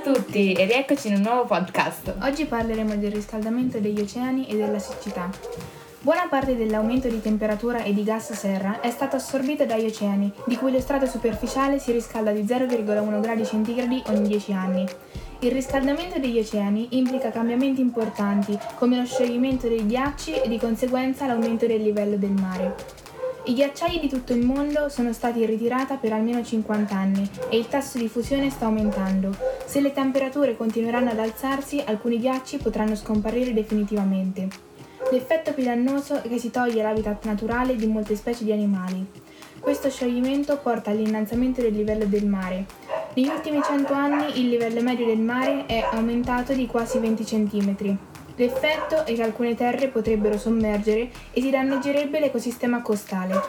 tutti e rieccoci in un nuovo podcast. Oggi parleremo del riscaldamento degli oceani e della siccità. Buona parte dell'aumento di temperatura e di gas serra è stato assorbito dagli oceani, di cui lo strato superficiale si riscalda di 0,1 gradi centigradi ogni 10 anni. Il riscaldamento degli oceani implica cambiamenti importanti, come lo scioglimento dei ghiacci e di conseguenza l'aumento del livello del mare. I ghiacciai di tutto il mondo sono stati in ritirata per almeno 50 anni e il tasso di fusione sta aumentando. Se le temperature continueranno ad alzarsi, alcuni ghiacci potranno scomparire definitivamente. L'effetto più dannoso è che si toglie l'habitat naturale di molte specie di animali. Questo scioglimento porta all'innalzamento del livello del mare. Negli ultimi 100 anni il livello medio del mare è aumentato di quasi 20 cm. L'effetto è che alcune terre potrebbero sommergere e si danneggerebbe l'ecosistema costale.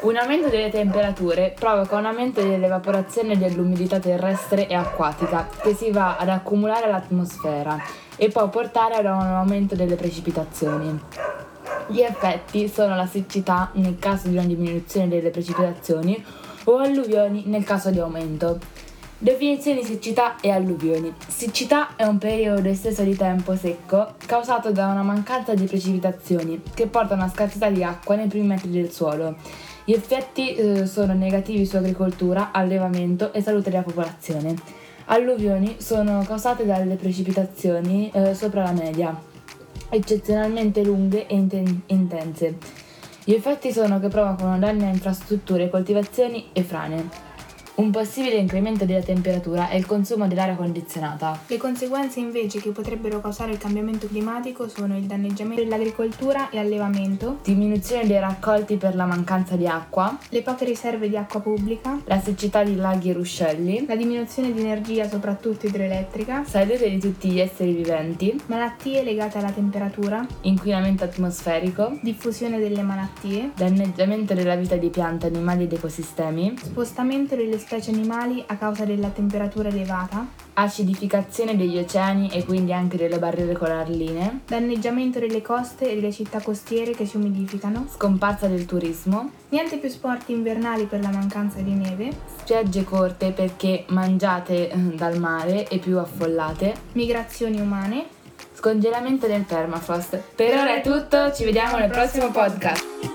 Un aumento delle temperature provoca un aumento dell'evaporazione dell'umidità terrestre e acquatica che si va ad accumulare all'atmosfera e può portare ad un aumento delle precipitazioni. Gli effetti sono la siccità nel caso di una diminuzione delle precipitazioni o alluvioni nel caso di aumento. Definizione di siccità e alluvioni. Siccità è un periodo esteso di tempo secco causato da una mancanza di precipitazioni che porta a una scarsità di acqua nei primi metri del suolo. Gli effetti eh, sono negativi su agricoltura, allevamento e salute della popolazione. Alluvioni sono causate dalle precipitazioni eh, sopra la media, eccezionalmente lunghe e inten- intense. Gli effetti sono che provocano danni a infrastrutture, coltivazioni e frane. Un possibile incremento della temperatura è il consumo dell'aria condizionata. Le conseguenze invece che potrebbero causare il cambiamento climatico sono il danneggiamento dell'agricoltura e allevamento, diminuzione dei raccolti per la mancanza di acqua, le poche riserve di acqua pubblica, la siccità di laghi e ruscelli, la diminuzione di energia soprattutto idroelettrica, salute di tutti gli esseri viventi, malattie legate alla temperatura, inquinamento atmosferico, diffusione delle malattie, danneggiamento della vita di piante, animali ed ecosistemi, spostamento delle specie animali a causa della temperatura elevata, acidificazione degli oceani e quindi anche delle barriere coralline, danneggiamento delle coste e delle città costiere che si umidificano, scomparsa del turismo, niente più sport invernali per la mancanza di neve, spiagge corte perché mangiate eh, dal mare e più affollate, migrazioni umane, scongelamento del permafrost. Per ora è tutto, ci vediamo nel prossimo podcast.